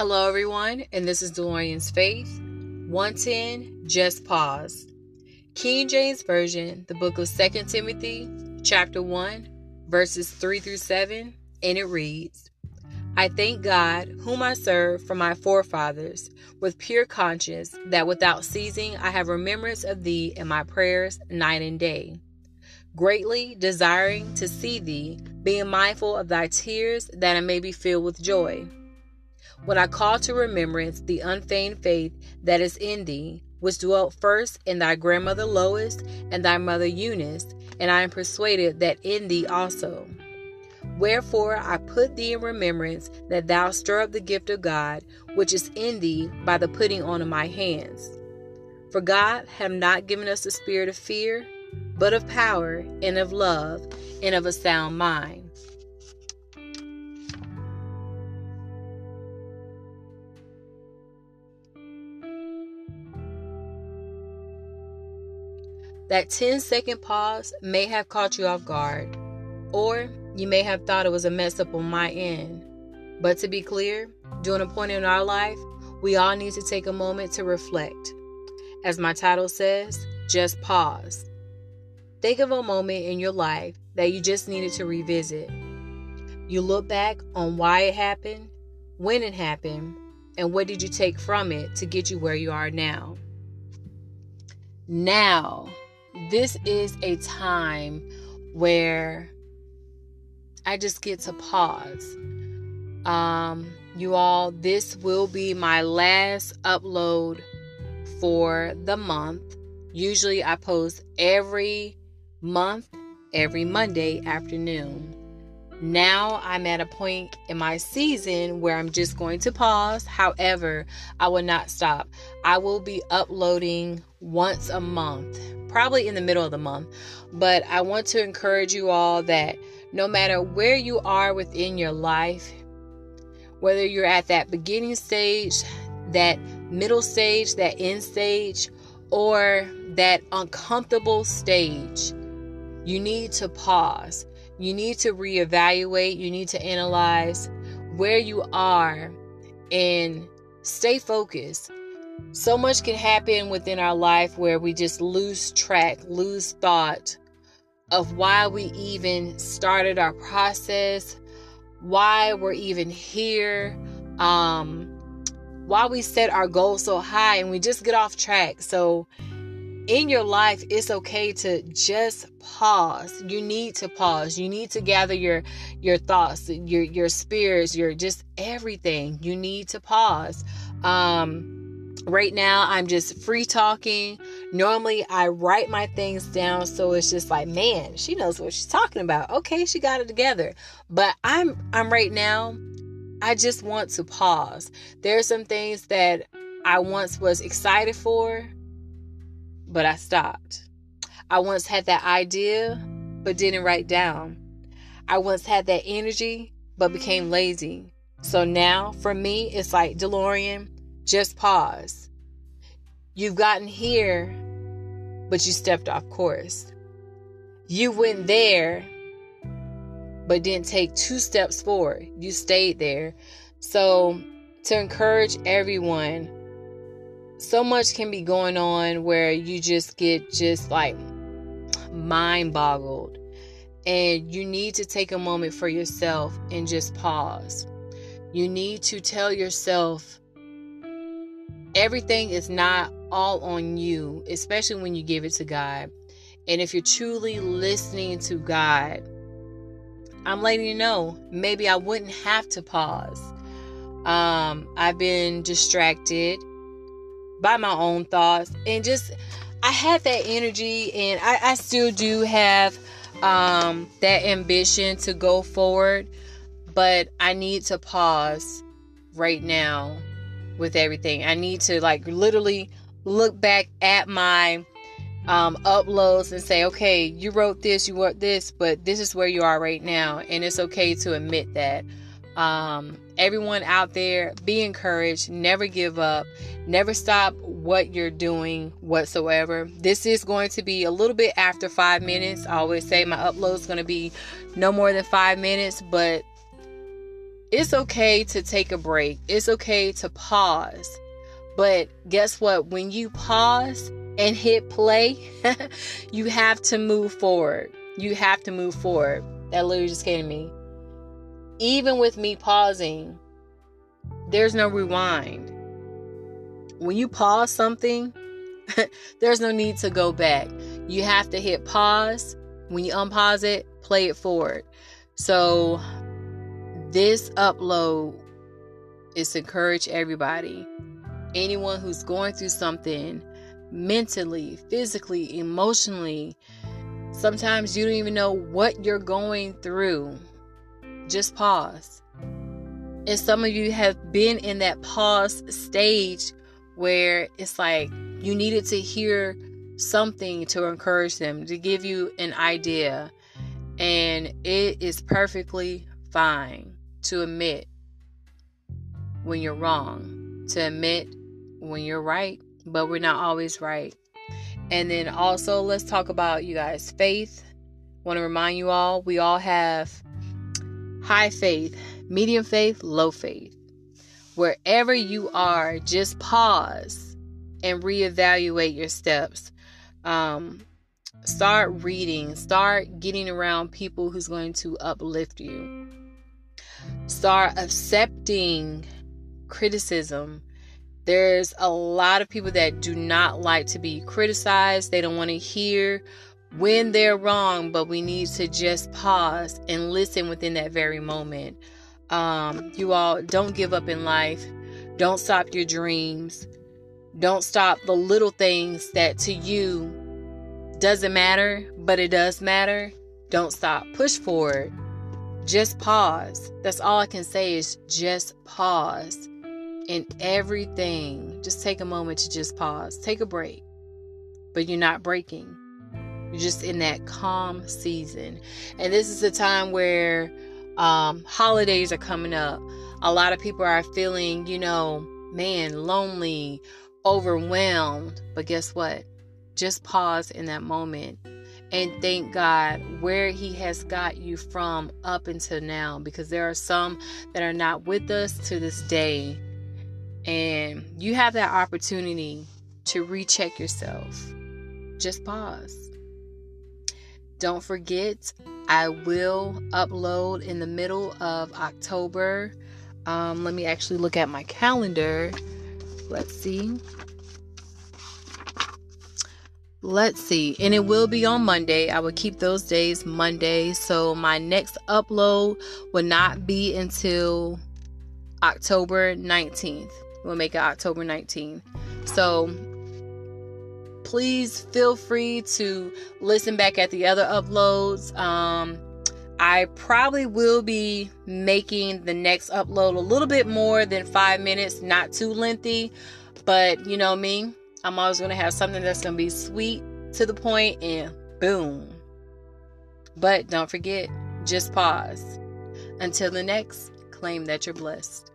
Hello, everyone, and this is DeLorean's Faith. 110, Just Pause. King James Version, the book of 2 Timothy, chapter 1, verses 3 through 7, and it reads I thank God, whom I serve from my forefathers, with pure conscience, that without ceasing I have remembrance of thee in my prayers night and day, greatly desiring to see thee, being mindful of thy tears, that I may be filled with joy. When I call to remembrance the unfeigned faith that is in thee, which dwelt first in thy grandmother Lois and thy mother Eunice, and I am persuaded that in thee also. Wherefore I put thee in remembrance that thou stir up the gift of God which is in thee by the putting on of my hands. For God hath not given us the spirit of fear, but of power and of love and of a sound mind. That 10 second pause may have caught you off guard, or you may have thought it was a mess up on my end. But to be clear, during a point in our life, we all need to take a moment to reflect. As my title says, just pause. Think of a moment in your life that you just needed to revisit. You look back on why it happened, when it happened, and what did you take from it to get you where you are now. Now, this is a time where I just get to pause. Um, you all, this will be my last upload for the month. Usually, I post every month, every Monday afternoon. Now I'm at a point in my season where I'm just going to pause. However, I will not stop. I will be uploading once a month, probably in the middle of the month. But I want to encourage you all that no matter where you are within your life, whether you're at that beginning stage, that middle stage, that end stage, or that uncomfortable stage, you need to pause you need to reevaluate, you need to analyze where you are and stay focused. So much can happen within our life where we just lose track, lose thought of why we even started our process, why we're even here, um, why we set our goals so high and we just get off track. So in your life, it's okay to just pause. You need to pause. You need to gather your your thoughts, your your spirits, your just everything. You need to pause. Um right now I'm just free talking. Normally I write my things down so it's just like, man, she knows what she's talking about. Okay, she got it together. But I'm I'm right now I just want to pause. There are some things that I once was excited for but I stopped. I once had that idea, but didn't write down. I once had that energy, but became lazy. So now, for me, it's like DeLorean, just pause. You've gotten here, but you stepped off course. You went there, but didn't take two steps forward. You stayed there. So, to encourage everyone, so much can be going on where you just get just like mind boggled. And you need to take a moment for yourself and just pause. You need to tell yourself everything is not all on you, especially when you give it to God. And if you're truly listening to God, I'm letting you know maybe I wouldn't have to pause. Um, I've been distracted by my own thoughts and just I had that energy and I, I still do have um, that ambition to go forward, but I need to pause right now with everything. I need to like literally look back at my um, uploads and say, okay, you wrote this, you wrote this, but this is where you are right now. And it's okay to admit that. Um, everyone out there, be encouraged. Never give up. Never stop what you're doing whatsoever. This is going to be a little bit after five minutes. I always say my upload is going to be no more than five minutes, but it's okay to take a break. It's okay to pause. But guess what? When you pause and hit play, you have to move forward. You have to move forward. That literally just came to me. Even with me pausing, there's no rewind. When you pause something, there's no need to go back. You have to hit pause. When you unpause it, play it forward. So, this upload is to encourage everybody. Anyone who's going through something mentally, physically, emotionally, sometimes you don't even know what you're going through. Just pause. And some of you have been in that pause stage where it's like you needed to hear something to encourage them, to give you an idea. And it is perfectly fine to admit when you're wrong, to admit when you're right, but we're not always right. And then also, let's talk about you guys' faith. Want to remind you all, we all have high faith, medium faith, low faith. Wherever you are, just pause and reevaluate your steps. Um, start reading, start getting around people who's going to uplift you. Start accepting criticism. There's a lot of people that do not like to be criticized. They don't want to hear when they're wrong, but we need to just pause and listen within that very moment. Um, you all don't give up in life. Don't stop your dreams. Don't stop the little things that to you doesn't matter, but it does matter. Don't stop. Push forward. Just pause. That's all I can say is just pause in everything. Just take a moment to just pause. Take a break. But you're not breaking. You're just in that calm season. And this is a time where um, holidays are coming up. A lot of people are feeling, you know, man, lonely, overwhelmed. But guess what? Just pause in that moment and thank God where He has got you from up until now because there are some that are not with us to this day. And you have that opportunity to recheck yourself. Just pause. Don't forget, I will upload in the middle of October. Um, let me actually look at my calendar. Let's see. Let's see. And it will be on Monday. I will keep those days Monday. So my next upload will not be until October 19th. We'll make it October 19th. So please feel free to listen back at the other uploads. Um, I probably will be making the next upload a little bit more than five minutes, not too lengthy. But you know me, I'm always going to have something that's going to be sweet to the point and boom. But don't forget, just pause. Until the next, claim that you're blessed.